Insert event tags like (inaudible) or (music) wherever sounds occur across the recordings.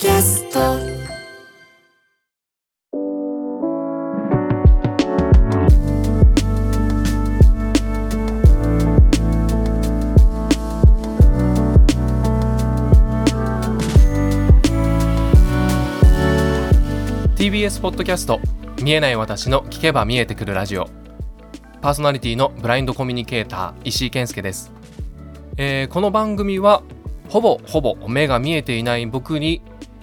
キャスト。TBS ポッドキャスト。見えない私の聞けば見えてくるラジオ。パーソナリティのブラインドコミュニケーター石井健介です、えーこの番組はほぼほぼ目が見えていない僕に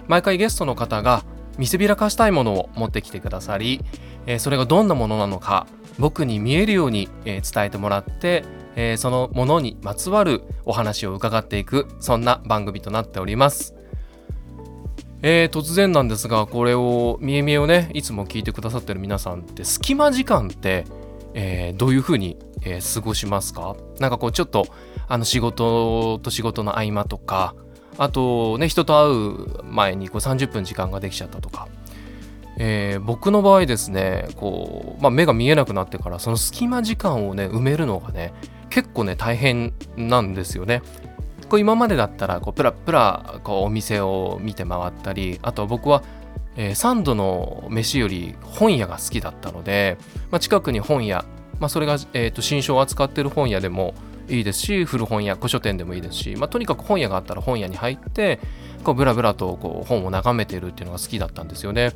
毎回ゲストの方が見せびらかしたいものを持ってきてくださり、えそれがどんなものなのか僕に見えるように、え伝えてもらって、えそのものにまつわるお話を伺っていくそんな番組となっております。えー突然なんですがこれを見え見えをねいつも聞いてくださってる皆さんって隙間時間って、えーどういうふうに、えー過ごしますか？なんかこうちょっとあの仕事と仕事の合間とかあとね人と会う前にこう30分時間ができちゃったとか、えー僕の場合ですねこう、まあ、目が見えなくなってからその隙間時間をね埋めるのがね結構ね大変なんですよね。こう今までだったらこうプラプラこうお店を見て回ったりあとは僕は、えーサンドの飯より本屋が好きだったので、まあ、近くに本屋、まあ、それが、えー、新書を扱ってる本屋でもいいですし古本屋古書店でもいいですし、まあ、とにかく本屋があったら本屋に入ってこうブラブラとこう本を眺めてるっていうのが好きだったんですよね。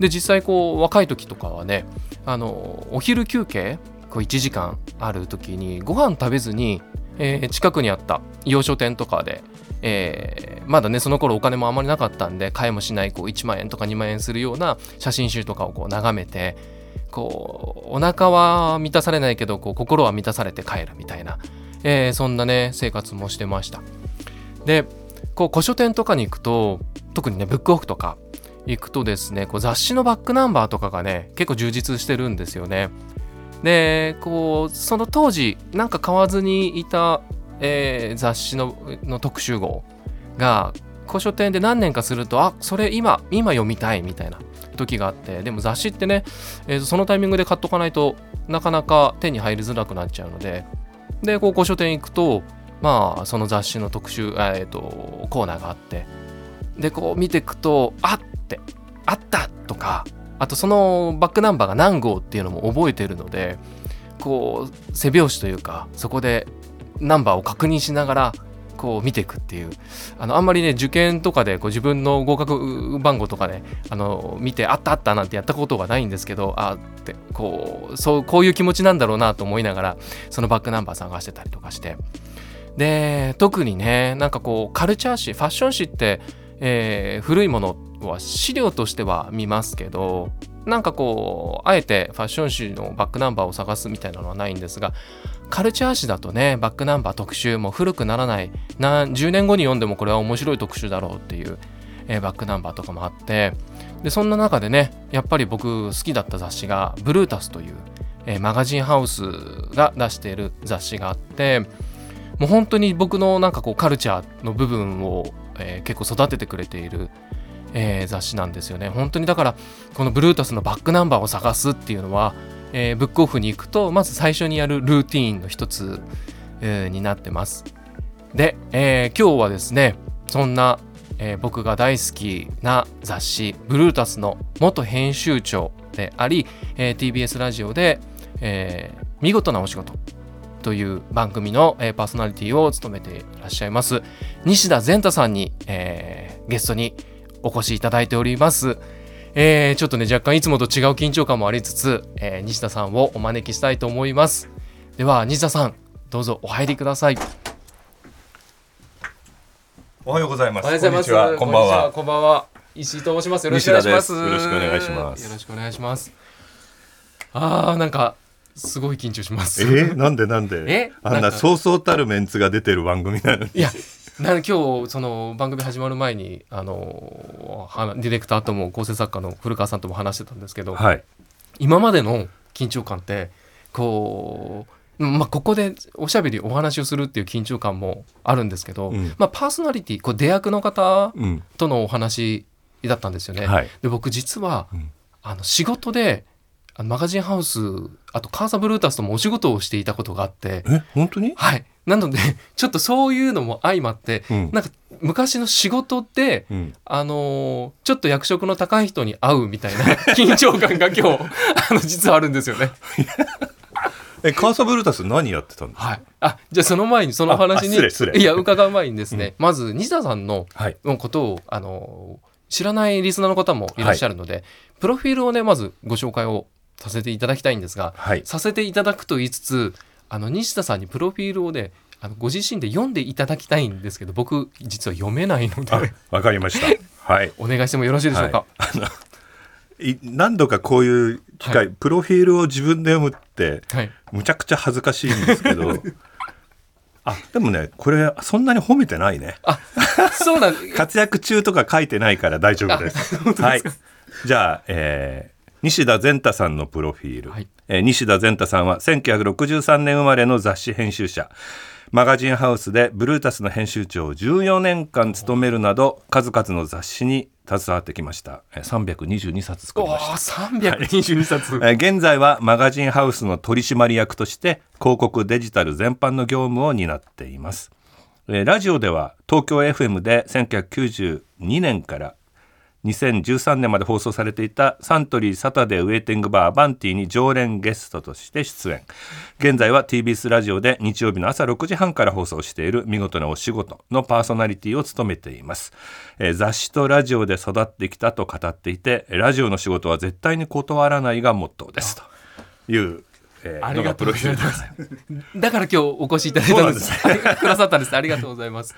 で実際こう若い時とかはねあのお昼休憩こう1時間ある時にご飯食べずに、えー近くにあった洋書店とかで、えーまだねその頃お金もあまりなかったんで買いもしないこう1万円とか2万円するような写真集とかをこう眺めてこうお腹は満たされないけどこう心は満たされて帰るみたいな、えーそんなね生活もしてました。でこう古書店とかに行くと特にねブックオフとか行くとですねこう雑誌のバックナンバーとかがね結構充実してるんですよね。でこうその当時なんか買わずにいた、えー雑誌のの特集号が古書店で何年かするとあそれ今今読みたいみたいな時があってでも雑誌ってね、えーそのタイミングで買っとかないとなかなか手に入りづらくなっちゃうのででこう古書店行くとまあその雑誌の特集、えー、とコーナーがあって。でこう見ていくとあってあったとかあとそのバックナンバーが何号っていうのも覚えてるのでこう背拍子というかそこでナンバーを確認しながらこう見ていくっていう。あのあんまりね受験とかでこう自分の合格番号とかねあの見てあったあったなんてやったことがないんですけどあってこうそうこういう気持ちなんだろうなと思いながらそのバックナンバー探してたりとかして。で特にねなんかこうカルチャー誌ファッション誌って、えー古いものは資料としては見ますけどなんかこうあえてファッション誌のバックナンバーを探すみたいなのはないんですがカルチャー誌だとねバックナンバー特集も古くならない。何10年後に読んでもこれは面白い特集だろうっていう、えーバックナンバーとかもあって。でそんな中でねやっぱり僕好きだった雑誌がブルータスという、えーマガジンハウスが出している雑誌があってもう本当に僕のなんかこうカルチャーの部分を、えー結構育ててくれている、えー雑誌なんですよね。本当にだからこのブルータスのバックナンバーを探すっていうのは、えーブックオフに行くとまず最初にやるルーティーンの一つ、えーになってますで、えー今日はですねそんな、えー僕が大好きな雑誌ブルータスの元編集長であり、えー TBS ラジオで、えー見事なお仕事という番組の、えーパーソナリティを務めていらっしゃいます西田善太さんに、えーゲストにお越しいただいております。えーちょっとね若干いつもと違う緊張感もありつつ、えー西田さんをお招きしたいと思います。では西田さんどうぞお入りください。おはようございます。おはようございます。こんにちは。こんばんは。こんばんは。石井と申します。よろしくお願いします。よろしくお願いしますよろしくお願いします。あーなんかすごい緊張します。えー、なんでなんで？え？あんなんかなそうそうたるメンツが出てる番組なのに。いや、な今日その番組始まる前にあのはディレクターとも構成作家の古川さんとも話してたんですけど、はい。今までの緊張感ってこう、まあ、ここでおしゃべりお話をするっていう緊張感もあるんですけど、うんまあ、パーソナリティこう出役の方うん。とのお話だったんですよね。はい。で僕実は、うんあの仕事であのマガジンハウスあとカーサブルータスともお仕事をしていたことがあって。え、本当に？はい。なので (laughs) ちょっとそういうのも相まってうん。なんか昔の仕事でうん。あのーちょっと役職の高い人に会うみたいな (laughs) 緊張感が今日 (laughs) あの実はあるんですよね。えカーサブルータス何やってたんですか？はい、あじゃあその前にその話にいや伺う前にですね、まず西田さんのはい。のことをあの知らないリスナーの方もいらっしゃるので、プロフィールをねまずご紹介をさせていただきたいんですがはい。させていただくと言いつつあの西田さんにプロフィールをねあのご自身で読んでいただきたいんですけど僕実は読めないのあでわかりました。(laughs) はい。お願いしてもよろしいでしょうか？はい。あのい何度かこういう機会、プロフィールを自分で読むってはい、むちゃくちゃ恥ずかしいんですけど (laughs) あでもねこれそんなに褒めてないね。あそうなん活躍中とか書いてないから大丈夫です。はい。じゃあ、えー西田善太さんのプロフィール、はい。えー西田善太さんは1963年生まれの雑誌編集者。マガジンハウスでブルータスの編集長を14年間務めるなど数々の雑誌に携わってきました。えー322冊作りました。おー322冊、えー現在はマガジンハウスの取締役として広告デジタル全般の業務を担っています、えーラジオでは東京 FM で1992年から2013年まで放送されていたサントリーサタデーウェイティングバーバンティに常連ゲストとして出演。現在は TBS ラジオで日曜日の朝6時半から放送している見事なお仕事のパーソナリティを務めています、えー雑誌とラジオで育ってきたと語っていてラジオの仕事は絶対に断らないがモットーです。という、えーありがとうございます。(laughs) だから今日お越しいただいたんです。(laughs) くださったんです。ありがとうございます。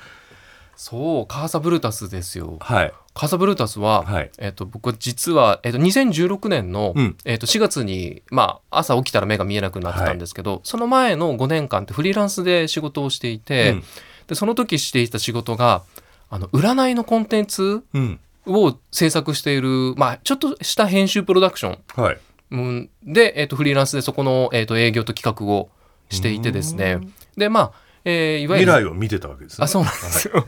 そう、カーサブルータスですよ。はい。カーサブルータスは、はい。えっ、と、僕実は、えっ、と、2016年の、うん。えっ、と、4月に、まあ、朝起きたら目が見えなくなってたんですけど、その前の5年間ってフリーランスで仕事をしていて、うん。で、その時していた仕事が、あの、占いのコンテンツうん。を制作している、まあ、ちょっとした編集プロダクション。はい。うん、で、えー、とフリーランスでそこの、えー、と営業と企画をしていてですね。でまあ、えーいわゆる未来を見てたわけですね。あそうなんですよ、(laughs) も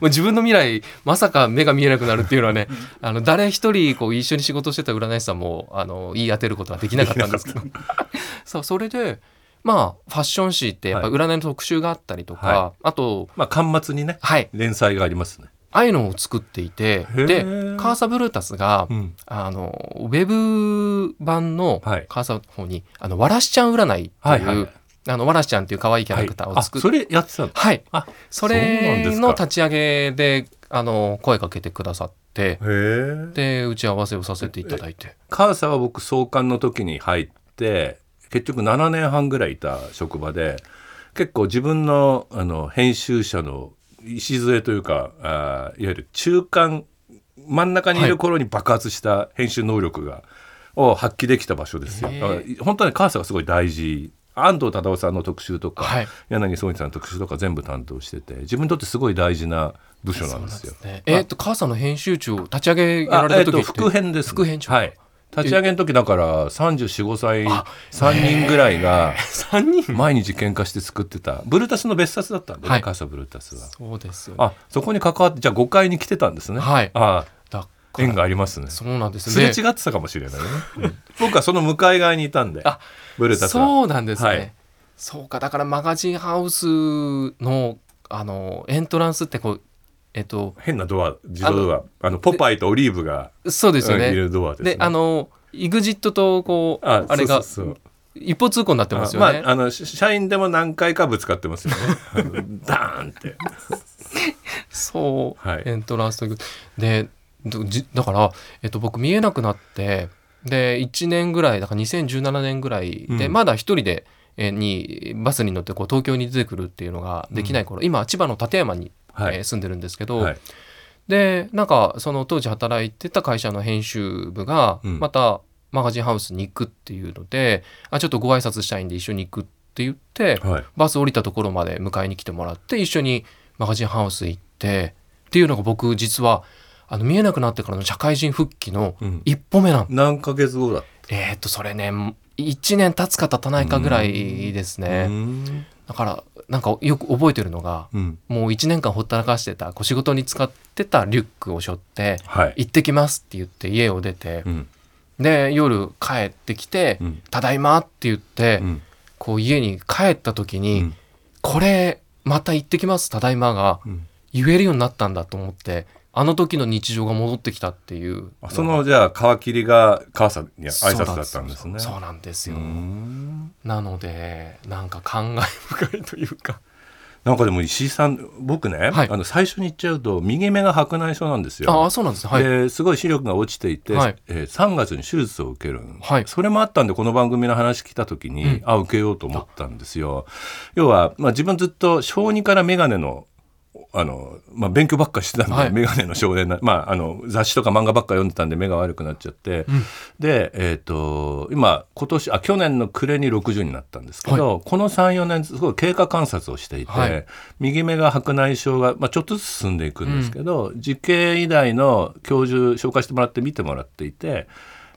う自分の未来まさか目が見えなくなるっていうのはね (laughs) あの誰一人こう一緒に仕事してた占い師さんもあの言い当てることはできなかったんですけど。(laughs) そうそれでまあファッション誌ってやっぱ占いの特集があったりとか、はあとまあ巻末にねはい。連載がありますね。ああいうのを作っていてへでーカーサブルータスが、うん。あのウェブ版のはい。カーサの方に「あのわらしちゃん占い」っていう、はいはいあのわらしちゃんっていう可愛いキャラクターを作って、あそれやってたの？はい。あそれの立ち上げであの声かけてくださってへえ。で打ち合わせをさせていただいて。カーサは僕創刊の時に入って結局7年半ぐらいいた職場で結構自分のあの編集者の礎というかあーいわゆる中間真ん中にいる頃に爆発した編集能力が、を発揮できた場所ですよ。本当にカーサがすごい大事安藤忠雄さんの特集とか、はい。柳宗一さんの特集とか全部担当してて自分にとってすごい大事な部署なんですよ。ね。えっ、と母さんの編集長立ち上げやられた時って、副編です、副編長。はい。立ち上げの時だから345歳3人ぐらいが3人。毎日喧嘩して作ってた。ブルータスの別冊だったんでね、はい。カーサブルータスは。そうですよね。あそこに関わってじゃあ5階に来てたんですね。はい。あだから縁がありますね。そうなんですすれね違ってたかもしれないね、うん。僕はその向かい側にいたんであブルータスはそうなんですね、はい。そうかだからマガジンハウスのあのエントランスってこうえっと変なドア自動ドア。あのポパイとオリーブがそうですよね。うんいるドアですね。であの EXIT とこうあれが一方通行になってますよね、あまあ、あのし社員でも何回かぶつかってますよね。(laughs) あのダーンって。そう、はい。エントランスとでだから、えっと、僕見えなくなってで1年ぐらいだから2017年ぐらいで、うん。まだ一人で、えーにバスに乗ってこう東京に出てくるっていうのができない頃、今千葉の館山に、はい。えー住んでるんですけど、はい。でなんかその当時働いてた会社の編集部がうん。またマガジンハウスに行くっていうので、あちょっとご挨拶したいんで一緒に行くって言って、はい。バス降りたところまで迎えに来てもらって一緒にマガジンハウス行ってっていうのが僕実はあの見えなくなってからの社会人復帰のうん。一歩目なん、何ヶ月後だっえーっとそれね1年経つか経たないかぐらいですたね、うん。だからなんかよく覚えてるのがうん。もう1年間ほったらかしてた仕事に使ってたリュックを背負ってはい。行ってきますって言って家を出てう、ん。で夜帰ってきてうん「ただいま」って言って、うん。こう家に帰った時に、うん。これまた行ってきますただいまがうん。言えるようになったんだと思ってあの時の日常が戻ってきたっていう。あそのじゃあ皮切りが母さんに挨拶だったんですね。そうなんですよ。なのでなんか感慨深いというか。なんかでも石井さん僕ね、はい。あの最初に言っちゃうと右目が白内障なんですよ。ああそうなんですね。はい。ですごい視力が落ちていて、はい。えー3月に手術を受ける。んはい。それもあったんでこの番組の話来た時に、うん。あ受けようと思ったんですよ。要は、まあ、自分ずっと小児から眼鏡のあの、まあ、勉強ばっかしてたんで、はい。眼鏡の少年な、まあ、あの雑誌とか漫画ばっか読んでたんで目が悪くなっちゃって、うん。で、えー、と今今年あ去年の暮れに60になったんですけど、この34年すごい経過観察をしていて、はい。右目が白内障が、まあ、ちょっとずつ進んでいくんですけど、慈恵医大の教授紹介してもらって見てもらっていて、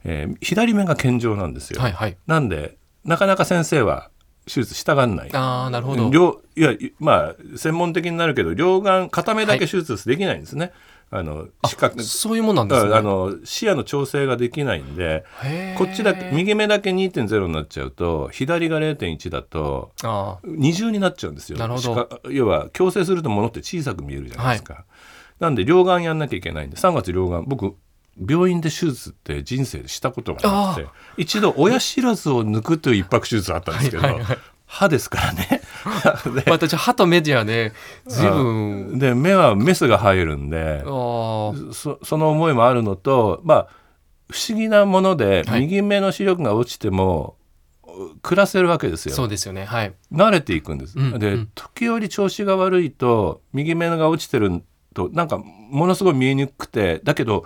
えー左目が健常なんですよ。はいはい。なんでなかなか先生は手術したがんない。ああなるほど。両いやいまあ専門的になるけど両眼片目だけ手術できないんですね。あの視覚そういうもんなんですね。あの視野の調整ができないんでこっちだけ右目だけ2.0になっちゃうと左が0.1だとあ二重になっちゃうんですよ。なるほど。要は矯正するとものって小さく見えるじゃないですか、なんで両眼やんなきゃいけないんで3月両眼僕病院で手術って人生でしたことがなくて一度親知らずを抜くという一泊手術あったんですけど、はいはいはい。歯ですからね。(laughs) でまたじゃあ歯とメディアね随分。で目はメスが入るんでそその思いもあるのとまあ不思議なもので、はい。右目の視力が落ちても暮らせるわけですよ。そうですよね。はい。慣れていくんです、でうんうん。時折調子が悪いと右目が落ちてるとなんかものすごい見えにくくてだけど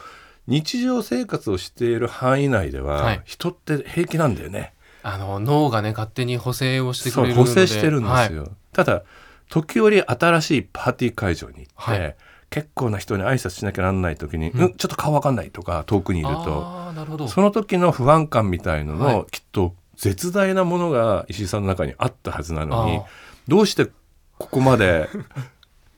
日常生活をしている範囲内では、はい。人って平気なんだよね。あの脳がね勝手に補正をしてくれるので。補正してるんですよ、ただ時折新しいパーティー会場に行って、はい。結構な人に挨拶しなきゃなんない時に、ううんん、ちょっと顔わかんないとか遠くにいるはい、とその時の不安感みたいのの、はいきっと絶大なものが石井さんの中にあったはずなのにどうしてここまで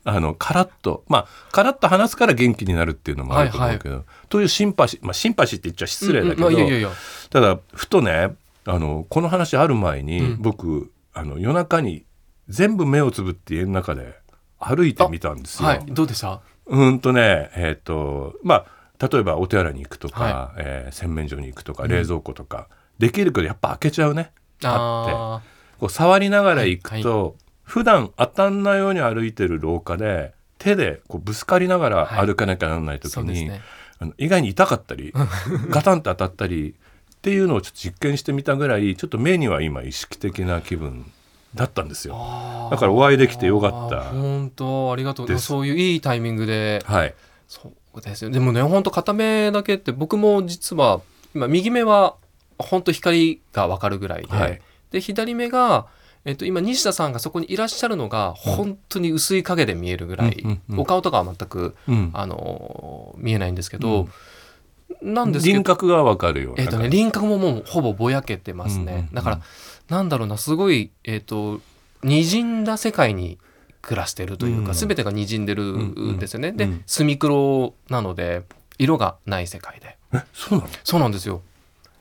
あのカラッとまあカラッと話すから元気になるっていうのもあると思うけど、というシンパシーまあシンパシーって言っちゃ失礼だけど、うんうんただふとねあのこの話ある前に、うん。僕あの夜中に全部目をつぶって家の中で歩いてみたんですよ。はい。どうでした？うんとねえっ、とまあ例えばお手洗いに行くとか、はえー洗面所に行くとかうん。冷蔵庫とか、できるけどやっぱ開けちゃうね。あって。あこう触りながら行くはいと、普段当たんないように歩いてる廊下で手でこうぶつかりながらはい。歩かなきゃならないー時に、そうですね。あの意外に痛かったり (laughs) ガタンと当たったりっていうのをちょっと実験してみたぐらいちょっと目には今意識的な気分だったんですよ。だからお会いできてよかった。本当ありがとう。そういういいタイミングで。はい、そうですよ。でもね本当片目だけって僕も実は今右目は本当光が分かるぐらいで,、はい。で左目が、えっと、今西田さんがそこにいらっしゃるのが本当に薄い影で見えるぐらい、お顔とかは全く、うん、あの見えないんですけど、なんですけ輪ど郭がわかるよえっとね、輪郭ももうほぼぼやけてますね、だからなんだろうなすごいえっ、と滲んだ世界に暮らしてるというか、うん全てが滲んでるんですよね、でうん墨黒なので色がない世界で。えそうなの？そうなんですよ。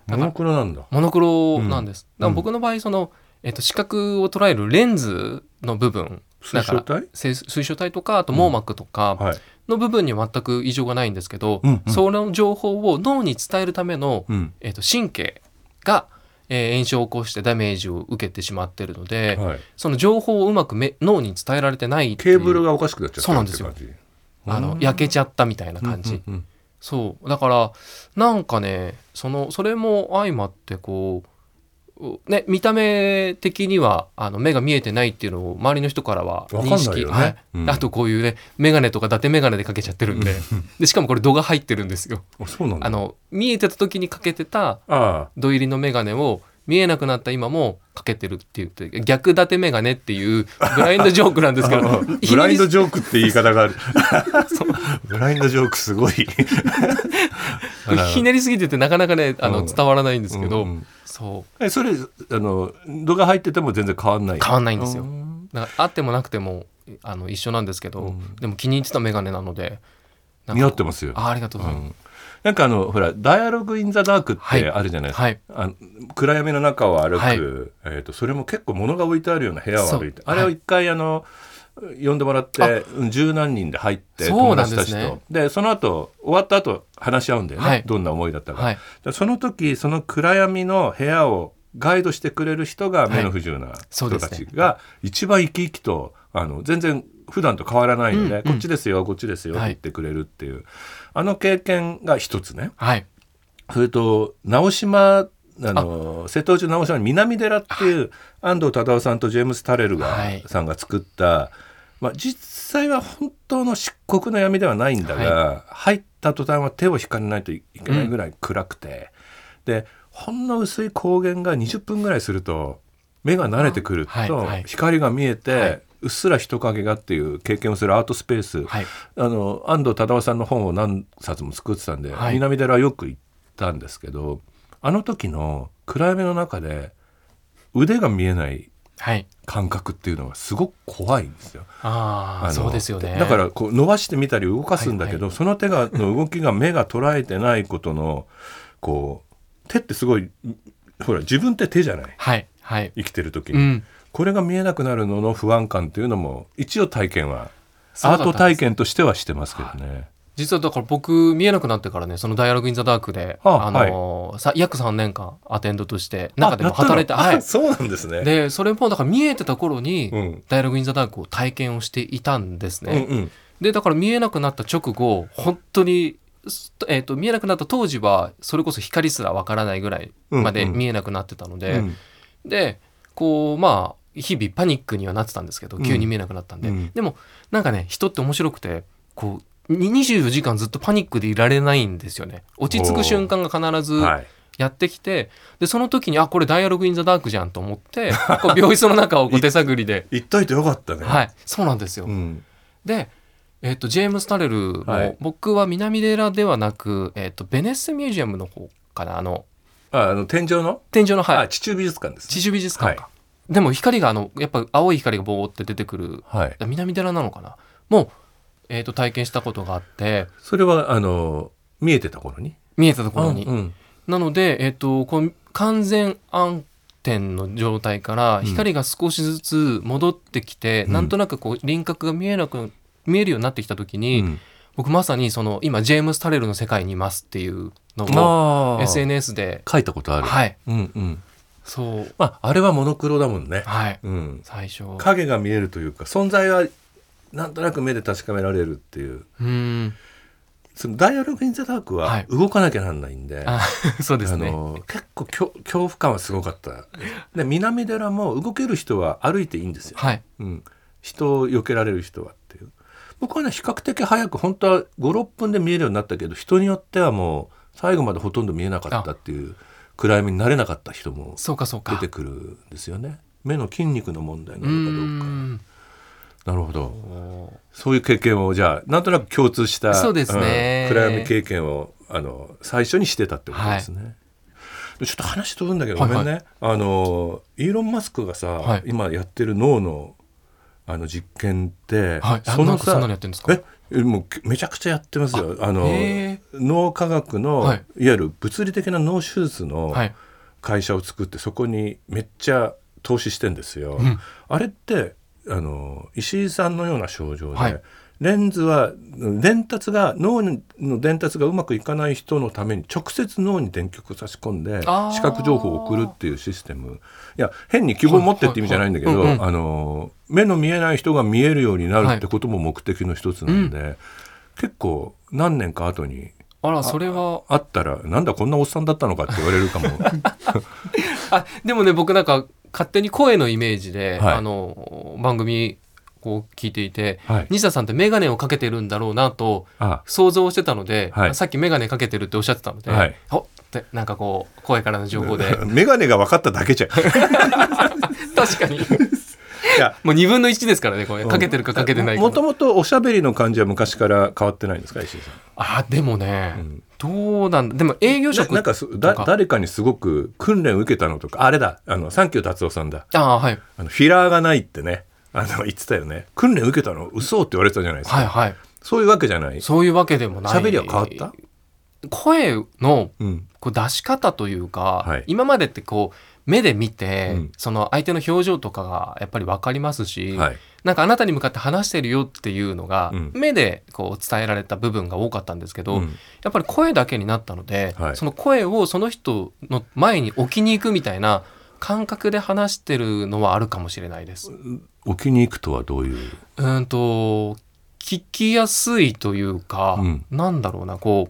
モノクロなんだ。モノクロなんです、うん。だから僕の場合その、えっと視覚を捉えるレンズの部分。水晶体？せ水晶体とかあと網膜とかはい。の部分には全く異常がないんですけど、うんうん。その情報を脳に伝えるためのうん。えー、と神経が、えー炎症を起こしてダメージを受けてしまってるので、はい。その情報をうまくめ脳に伝えられてないケーブルがおかしくなっちゃったそうなんですよ。あの焼けちゃったみたいな感じ、うんうんそう。だからなんかねそのそれも相まってこううね見た目的にはあの目が見えてないっていうのを周りの人からは認識、ね。はい。うん。あとこういうね眼鏡とか伊達眼鏡でかけちゃってるんで。(laughs) でしかもこれ度が入ってるんですよ。あの見えてた時にかけてたあ土入りの眼鏡を見えなくなった今もかけてるって言って逆立て眼鏡っていうブラインドジョークなんですけど。(laughs) あブラインドジョークって言い方がある。(laughs) ブラインドジョークすごい。ひねりすぎててなかなかねあのうん。伝わらないんですけど、うんうんそえそれあの度が入ってても全然変わんない？う変わんないんですよ。うん。だからあってもなくてもあの一緒なんですけど、うん。でも気に入ってた眼鏡なので似合ってますよ。あありがとうございます、うん。なんかあのほら「ダイアログ・イン・ザ・ダーク」っはい。てあるじゃないですか、はい。あの暗闇の中を歩く、はい。えー、とそれも結構物が置いてあるような部屋を歩いてあれを一回あの、呼んでもらってうん十何人で入って友達たちと。でその後終わった後話し合うんだよね、はい。どんな思いだったか、はい。でその時その暗闇の部屋をガイドしてくれる人が目の不自由な人たちが一番生き生きとあの全然普段と変わらないので、うんうん。こっちですよこっちですよって言ってくれるっていう、あの経験が一つね。はい。それと直島あの瀬戸内直島の南寺っていう安藤忠雄さんとジェームス・タレルが、はい。さんが作った、まあ、実際は本当の漆黒の闇ではないんだが、入った途端は手を引かないといけないぐらい暗くて、でほんの薄い光源が20分ぐらいすると目が慣れてくると、はいはい。光が見えて、はい。うっすら人影がっていう経験をするアートスペース、はい。あの安藤忠雄さんの本を何冊も作ってたんで、はい。南寺はよく行ったんですけどあの時の暗闇の中で腕が見えないはい感覚っていうのがすごく怖いんですよ。あのああそうですよね。だからこう伸ばしてみたり動かすんだけど、はいその手がの動きが目が捉えてないことのこう手ってすごいほら自分って手じゃない。はいはい。生きてる時に、うん。これが見えなくなるのの不安感っていうのも一応体験はアート体験としてはしてますけどね。実はだから僕見えなくなってからねその「ダイアログ・イン・ザ・ダークで」ああのーさ約3年間アテンドとして中でも働いてはい。あ (laughs) そうなんですね。でそれもだから見えてた頃にうん「ダイアログ・イン・ザ・ダーク」を体験をしていたんですね。うんうん。でだから見えなくなった直後本当に、すえー、と見えなくなった当時はそれこそ光すらわからないぐらいまでうんうん。見えなくなってたので、うん。でこうまあ日々パニックにはなってたんですけど急に見えなくなったんで、うん。でもなんかね人って面白くてこうに24時間ずっとパニックでいられないんですよね。落ち着く瞬間が必ずはい。やってきて、でその時にあこれ「ダイアログ・イン・ザ・ダーク」じゃんと思って (laughs) こう病室の中をこう手探りで。言っといてよかったね。はい。そうなんですよ、うん。で、えっとジェームス・タレルも、はい。僕は南寺ではなく、えっとベネッセミュージアムの方かなあのああの天井の、天井の、はい。あ地中美術館です、地中美術館か、でも光があのやっぱ青い光がボーって出てくる。はい。南寺なのかな。もう、えっと体験したことがあって。それはあの見えてた頃に？見えたところに、うん。なので、えっとこう完全暗転の状態からん。光が少しずつ戻ってきて、うん。なんとなくこう輪郭が見えなく見えるようになってきた時に、うん。僕まさにその今ジェームス・タレルの世界にいますっていうのを SNS で。書いたことある。はい。うんうん。そう。まああれはモノクロだもんね。はい。うん。最初。影が見えるというか存在はなんとなく目で確かめられるっていう。うそのダイアログ・イン・ザ・ダークははい。動かなきゃなんないんで。あ (laughs) そうですね。あの結構恐恐怖感はすごかった。で南寺も動ける人は歩いていいんですよ、はい。うん、人を避けられる人はっていう。僕はね比較的早く本当は56分で見えるようになったけど人によってはもう最後までほとんど見えなかったっていう暗闇になれなかった人も出てくるんですよね。目の筋肉の問題なのかどうか。んなるほど。おそういう経験をじゃあなんとなく共通したそうですね。うん暗闇経験をあの最初にしてたってことですね。でちょっと話飛ぶんだけど、はいごめんね。あのイーロン・マスクがさ、はい今やってる脳のあの実験って、はい。あそのさなんかそんなのやってるんですか？え？もうめちゃくちゃやってますよ。あのへ脳科学の、はい。い、わゆる物理的な脳手術のはい。会社を作ってそこにめっちゃ投資してんですよ。うん。あれってあの石井さんのような症状で、はい。レンズは伝達が脳の伝達がうまくいかない人のために直接脳に電極を差し込んで視覚情報を送るっていうシステム。いや変に希望を持ってって意味じゃないんだけど、はい。はいあの目の見えない人が見えるようになるってことも目的の一つなんで、結構何年か後にあらそれは。会ったらなんだこんなおっさんだったのかって言われるかも。(laughs) あでもね僕なんか勝手に声のイメージで、はい。あの番組こう聞いていて、はい。西田さんって眼鏡をかけてるんだろうなとあ。想像してたので、はい。さっき眼鏡かけてるっておっしゃってたので、はい。おってなんかこう声からの情報で。(laughs) 眼鏡が分かっただけじゃん。(laughs) 確かに。いや。もう2分の1ですからねこれ。かけてるかかけてないかもともとおしゃべりの感じは昔から変わってないんですか石井さん？あでもね、んどうなんだ？でも営業職ななんかすだ誰かにすごく訓練受けたのとかあれだあのサンキュー達夫さんだ。あはい。あのフィラーがないってねあの言ってたよね。訓練受けたの？嘘って言われてたじゃないですか、はいはい。そういうわけじゃない？そういうわけでもない。喋りは変わった？声のうん。こう出し方というか、はい。今までってこう目で見て、うん。その相手の表情とかがやっぱり分かりますし、はいなんかあなたに向かって話してるよっていうのが、うん。目でこう伝えられた部分が多かったんですけど、うん。やっぱり声だけになったので、はい。その声をその人の前に置きに行くみたいな感覚で話してるのはあるかもしれないです。置きに行くとはどういう？うーんと聞きやすいというか、うん。なんだろうなこ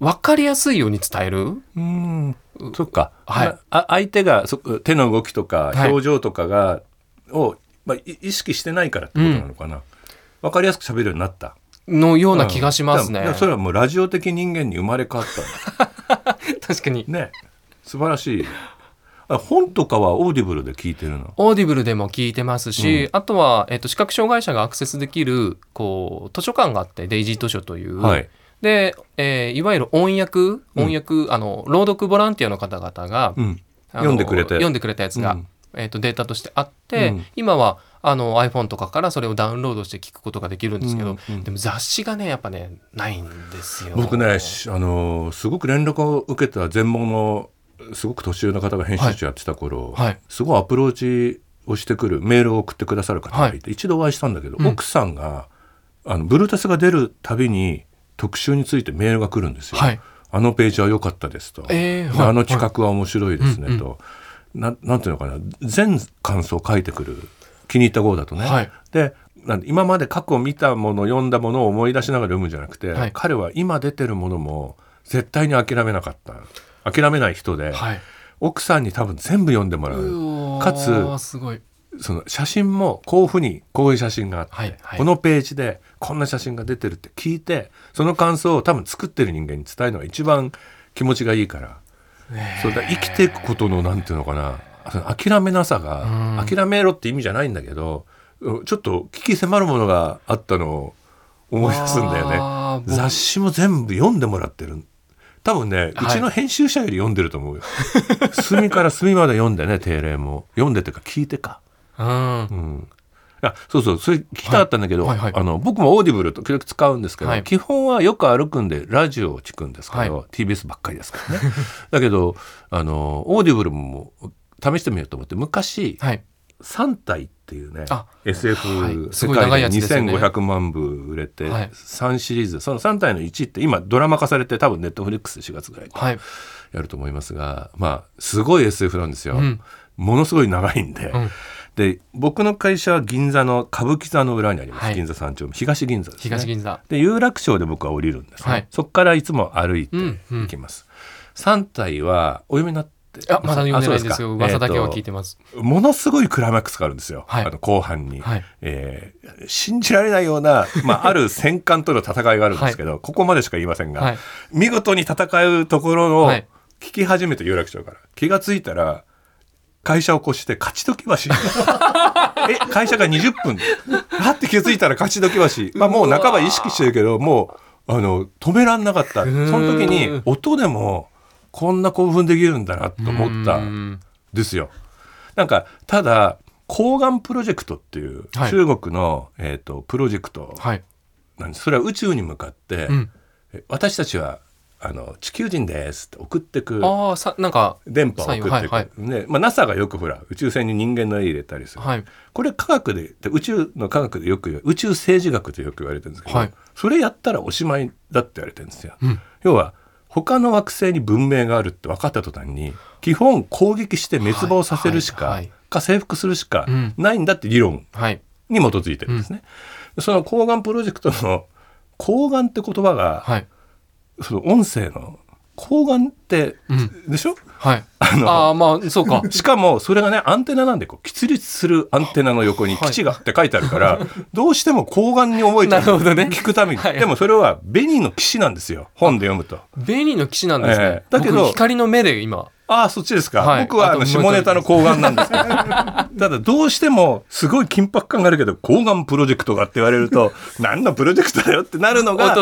う分かりやすいように伝える？うん。そっか、はい。なあ相手がそ手の動きとかはい。表情とかが、を、まあ、い意識してないからってことなのかな、わかりやすく喋るようになった。のような気がしますね。うん。それはもうラジオ的人間に生まれ変わった (laughs) 確かに。のね。素晴らしい。あ本とかは Audible で聞いてるの？ Audible でも聞いてますし、うん。あとは、えっと、視覚障害者がアクセスできるこう図書館があって DAISY 図書という、はい。で、えーいわゆる音訳音訳、あの朗読ボランティアの方々が、うん。読んでくれて読んでくれたやつが、うんえっとデータとしてあって、うん。今はあの iPhone とかからそれをダウンロードして聞くことができるんですけど、うんうんでも雑誌がねやっぱねないんですよ。僕ねしあのーすごく連絡を受けた全盲のすごく年上の方が編集長やってた頃、はい。すごいアプローチをしてくるメールを送ってくださる方がい。て、一度お会いしたんだけど、うん。奥さんがあのブルータスが出るたびに特集についてメールが来るんですよ。はい。あのページは良かったですと、えーはい。あの企画は面白いですね、はいと、ななんていうのかな全感想を書いてくる気に入った号だとね。はい。でなんで今まで過去見たもの読んだものを思い出しながら読むんじゃなくて、はい。彼は今出てるものも絶対に諦めなかった。諦めない人で、はい、奥さんに多分全部読んでもらう。かつその写真もこういうふうにこういう写真があって、はいはい。このページでこんな写真が出てるって聞いてその感想を多分作ってる人間に伝えるのが一番気持ちがいいから、それだ生きていくことのなんていうのかな諦めなさが、うん。諦めろって意味じゃないんだけどちょっと鬼気迫るものがあったのを思い出すんだよね。雑誌も全部読んでもらってる。多分ね、うちの編集者より読んでると思うよ。(laughs) 隅から隅まで読んでね定例も。読んでっていうか聞いてか。うん。うんあそうそうそれ聞きたかったんだけど、はい。はいはい。あの僕も Audible と時々使うんですけど、はい。基本はよく歩くんでラジオを聞くんですけど、は TBS ばっかりですからね。(laughs) だけどあの Audible も試してみようと思って昔はい。三体っていうねあ SF はい。す世界でやつですよね。2500万部売れてはい。3シリーズ。その三体の1って今ドラマ化されて多分 Netflix 4月ぐらいにはい。やると思いますがまあすごい SF なんですよ、うん。ものすごい長いんで、うんで僕の会社は銀座の歌舞伎座の裏にあります、はい。銀座三丁目。東銀座ですね。東銀座。で有楽町で僕は降りるんですね、はい。そこからいつも歩いてうんうん。行きます、3体はお読みになって。あまだ読んでないんですよ噂だけは聞いえてます、ーとものすごいクライマックスがあるんですよ、はい。あの後半に、はい。えー信じられないような、まあ、ある戦艦との戦いがあるんですけど、ここまでしか言いませんが、はい。見事に戦うところをはい。聞き始めて有楽町から。気がついたら会社を越して勝ち時橋 (laughs) え会社が20分。あって気づいたら勝ち時橋、まあ、もう半ば意識してるけどもうあの止めらんなかった。その時に音でもこんな興奮できるんだなと思ったうん。ですよ。なんかただ抗がんプロジェクトっていうはい。中国の、えー、とプロジェクトはい。なんです。それは宇宙に向かって、うん。え私たちはあの地球人ですって送ってくああさなんか電波を送ってく、はいはい。ねまあ、NASA がよくほら宇宙船に人間の絵入れたりする、はい。これ科学でで宇宙の科学でよく宇宙政治学ってよく言われてるんですけど、はい。それやったらおしまいだって言われてるんですよ。うん。要は他の惑星に文明があるって分かった途端に基本攻撃して滅亡させるしか、はいはいはい。か征服するしかうん。ないんだって理論はい。に基づいてるんですね。その抗がんプロジェクトの抗がんって言葉が、はいその音声の抗がんって、うん。でしょ？はい。あのああまあそうか。(laughs) しかもそれがねアンテナなんでこう起立するアンテナの横にはい。基地がって書いてあるから、どうしても抗がんに覚えちゃう。なるほどね。聞くために、はい。でもそれは紅の騎士なんですよ本で読むと。紅の騎士なんですね、ええ。だけど僕光の目で今。ああそっちですか、はい。僕はあの下ネタの抗がんなんですけど。(laughs) ただどうしてもすごい緊迫感があるけど抗がんプロジェクトがって言われると何のプロジェクトだよってなるのが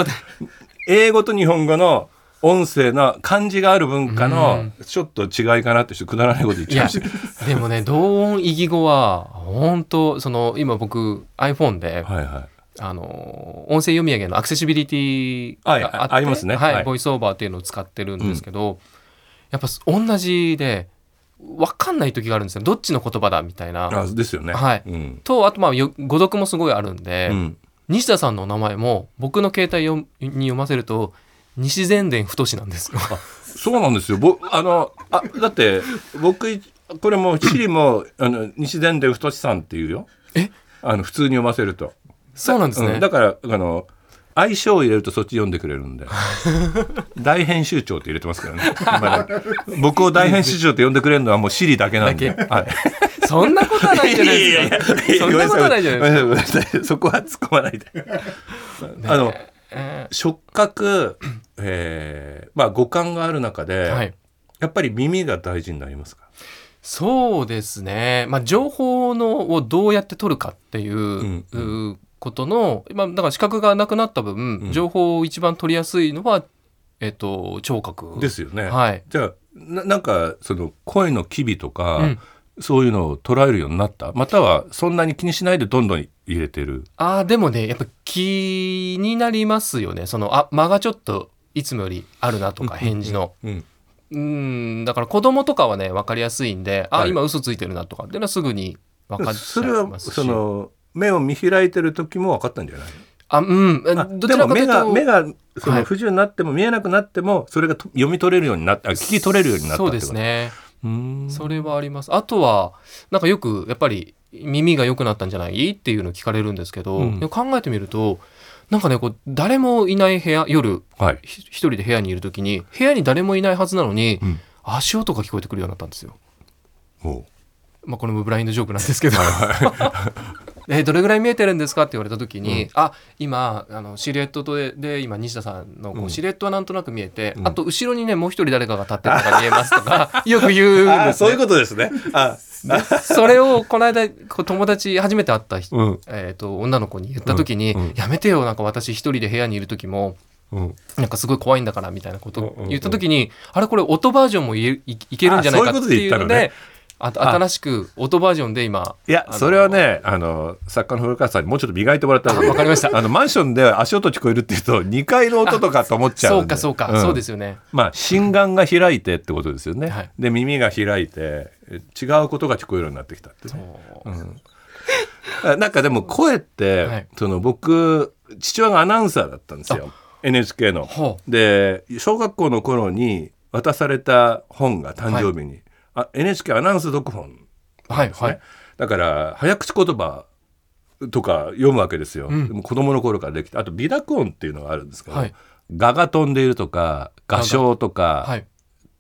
英語と日本語の音声の漢字がある文化のちょっと違いかなってちょっとくだらないこと言っちゃいました。でもね同音異義語は本当その今僕 iPhone で、はいはい。あの音声読み上げのアクセシビリティはいがあって、ありますね。はいはい。ボイスオーバーっていうのを使ってるんですけど、やっぱ同じで分かんない時があるんですよ。どっちの言葉だみたいな。あですよね。はい。うん。とあとまあよ語読もすごいあるんで、うん西田さんのお名前も僕の携帯読に読ませると西善伝太なんですよ。そうなんですよ。ぼあのあだって僕これもチリもあの西伝で太さんっていうよ。え？あの普通に読ませると。そうなんですね。うんだからあの相性を入れるとそっち読んでくれるんで (laughs) 大編集長って入れてますからね僕を大編集長って呼んでくれるのはもうシリだけなんで、はい、そんなことはないじゃないですか。そんなことはないじゃないですか。そこは突っ込まないであのえ触覚、えーまあ五感がある中で、ーはい。やっぱり耳が大事になりますか？そうですね。まあ情報のをどうやって取るかっていう、んうことの、まあだから視覚がなくなった分、うん情報を一番取りやすいのはえっと聴覚ですよね、はい。じゃあななんかその声の機微とか、うんそういうのを捉えるようになった？またはそんなに気にしないでどんどん入れてる？ああでもねやっぱ気になりますよね。そのあ間がちょっといつもよりあるなとか返事の。うん。うんだから子供とかはね分かりやすいんで、あはい。今嘘ついてるなとかっていうのはすぐに分かっちゃいそれはますし。その目を見開いてる時も分かったんじゃない？あうんあどちらかというとでも目が目がそはい。の不自由になっても見えなくなってもそれがと読み取れるようになったあ聞き取れるようになったそうですねそれはあります。あとはなんかよくやっぱり耳が良くなったんじゃない？っていうのを聞かれるんですけど、うん。考えてみるとなんかねこう誰もいない部屋夜はい。ひ一人で部屋にいる時に部屋に誰もいないはずなのに、うん。足音が聞こえてくるようになったんですよ。まあ、これもブラインドジョークなんですけど (laughs) えどれぐらい見えてるんですか？って言われた時に、あ今あのシルエットでで今西田さんのこううん。シルエットはなんとなく見えて、うん。あと後ろにねもう一人誰かが立ってるのが見えますとか (laughs) よく言うんで。すねあそういう。ことですね。あそれをこの間こう友達初めて会った人、うん。えー、と女の子に言った時に、うん。うんやめてよなんか私一人で部屋にいる時もうん。なんかすごい怖いんだからみたいなことうんうんうん。を言った時に、あれこれ音バージョンもいいけるんじゃないかっていうのでねあ新しく音バージョンで今いやそれはねあの作家の古川さんにもうちょっと磨いてもらった方がいいあわかりました。あのマンションで足音聞こえるっていうと2階の音とかと思っちゃそううんでか (laughs) そうか、ん。そうですよね。まあ心眼が開いてってことですよね、はい。で耳が開いてえ違うことが聞こえるようになってきたってね。あなんかでも声って、はい。その僕父親がアナウンサーだったんですよ。NHK の。ほで小学校の頃に渡された本が誕生日に、あ NHK アナウンス読本うはいはい。だから早口言葉とか読むわけですよ、うん。でも子供の頃からできてあと美濁音っていうのがあるんですけど、はい。蛾が飛んでいるとか画唱とかはい。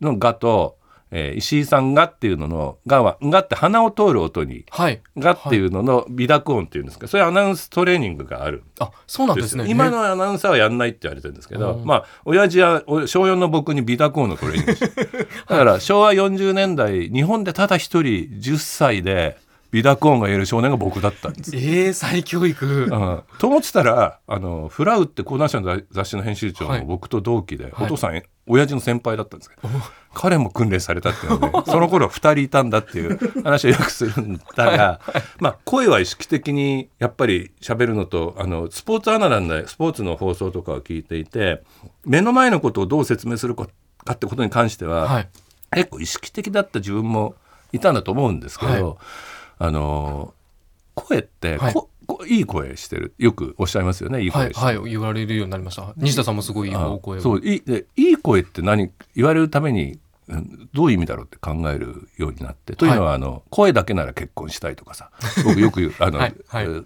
の蛾と、えー石井さんがっていうのの蛾は蛾って鼻を通る音にはい。がっていうのの美濁音っていうんですか、そういうアナウンストレーニングがあるあそうなんんですね。今のアナウンサーはやんないって言われてるんですけど、うん。まあ親父はお小4の僕に美濁音のトレーニングだから昭和40年代日本でただ一人10歳で美濁音が言える少年が僕だったんです。えー、再教育。うん、と思ってたらあのフラウって講談社の雑誌の編集長はい。の僕と同期で、はい。お父さん親父の先輩だったんですけど、彼も訓練されたっていうので (laughs) その頃2人いたんだっていう話をよくするんだが、まあ、声は意識的にやっぱり喋るのとあのスポーツアナなんでスポーツの放送とかを聞いていて目の前のことをどう説明するかってことに関しては、はい。結構意識的だった自分もいたんだと思うんですけど、はい。あの声って、はいいい声してる。よくおっしゃいますよねいいはい声してる、はい言われるようになりました。西田さんもすごいいい声をそういいでいい声って何言われるためにうんどういう意味だろうって考えるようになってというのは、あの声だけなら結婚したいとかさ (laughs) 僕よく言うあの、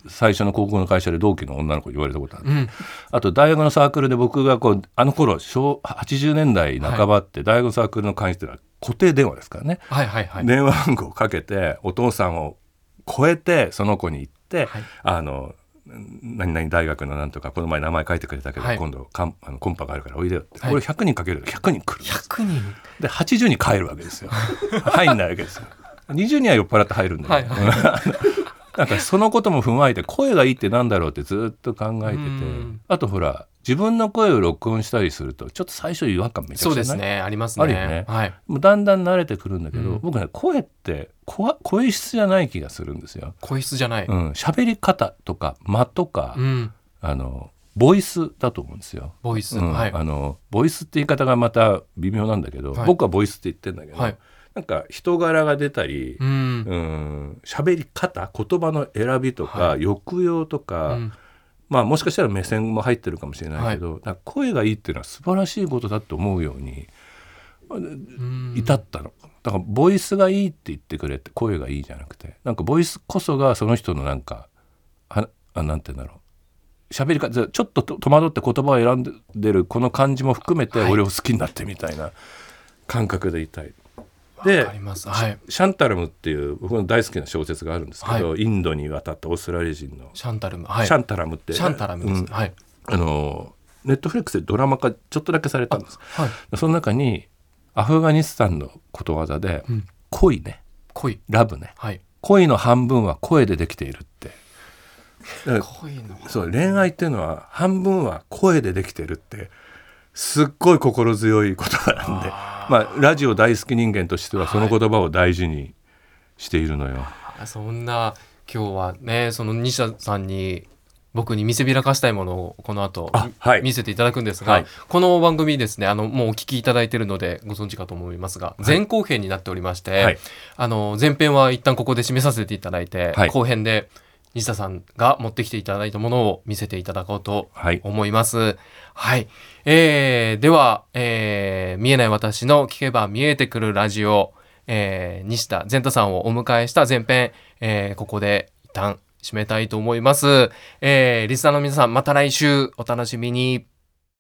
最初の高校の会社で同期の女の子に言われたことある、うん。あと大学のサークルで僕がこうあの頃小80年代半ばって大学のサークルの会員っていうのは固定電話ですからね、はいはいはい、電話番号をかけてお父さんを超えてその子に行って、はい。あの何々大学のなんとかこの前名前書いてくれたけど、はい。今度かんあのコンパがあるからおいでよって、はい。これ100人かけると100人来る100人。で80人帰るわけですよ。(laughs) 入んないわけですよ。20人は酔っ払って入るんだけど、なんかそのことも踏まえて声がいいってなんだろうってずっと考えてて。うん。あとほら自分の声を録音したりするとちょっと最初違和感めちゃくちゃな。いそうですね。ありますね。あるよね。はい。もうだんだん慣れてくるんだけど、うん。僕ね声って声声質じゃない気がするんですよ。声質じゃない、うん、喋り方とか間とか、うん、あのボイスだと思うんですよ。ボイス、うん。はい。あのボイスって言い方がまた微妙なんだけど、はい。僕はボイスって言ってんだけど、はいなんか人柄が出たりうん。うん喋り方言葉の選びとか、は抑揚とか、うん。まあもしかしたら目線も入ってるかもしれないけど、なんか声がいいっていうのは素晴らしいことだと思うようにうん。至ったの。だからボイスがいいって言ってくれて声がいいじゃなくてなんかボイスこそがその人のなんかはあなんて言うんだろう。喋り方ちょっとと戸惑って言葉を選んでるこの感じも含めてはい。俺を好きになってみたいな感覚でいたい。わでシャンタルムっていう僕の大好きな小説があるんですけど、インドに渡ったオーストラリア人の。シャンタルム。はい。シャンタラムって、シャンタラムです、うん。はい。あのネットフレックスでドラマ化ちょっとだけされたんです。はい。その中にアフガニスタンのことわざで、うん。恋ね。恋。ラブね。はい。恋の半分は声でできているって。恋のそう恋愛っていうのは半分は声でできてるってすっごい心強い言葉なんで。あまあラジオ大好き人間としてはその言葉を大事にしているのよ。あそんな今日はねその西田さんに僕に見せびらかしたいものをこの後あはい。見せていただくんですが、はい。この番組ですねあのもうお聞きいただいているのでご存知かと思いますが、前後編になっておりまして、はい。あの前編は一旦ここで締めさせていただいて、はい。後編で西田さんが持ってきていただいたものを見せていただこうとはい思います。はい。えー、では、えー、見えない私の聞けば見えてくるラジオ、えー、西田善太さんをお迎えした前編、えー、ここで一旦締めたいと思います。えー、リスナーの皆さん、また来週お楽しみに。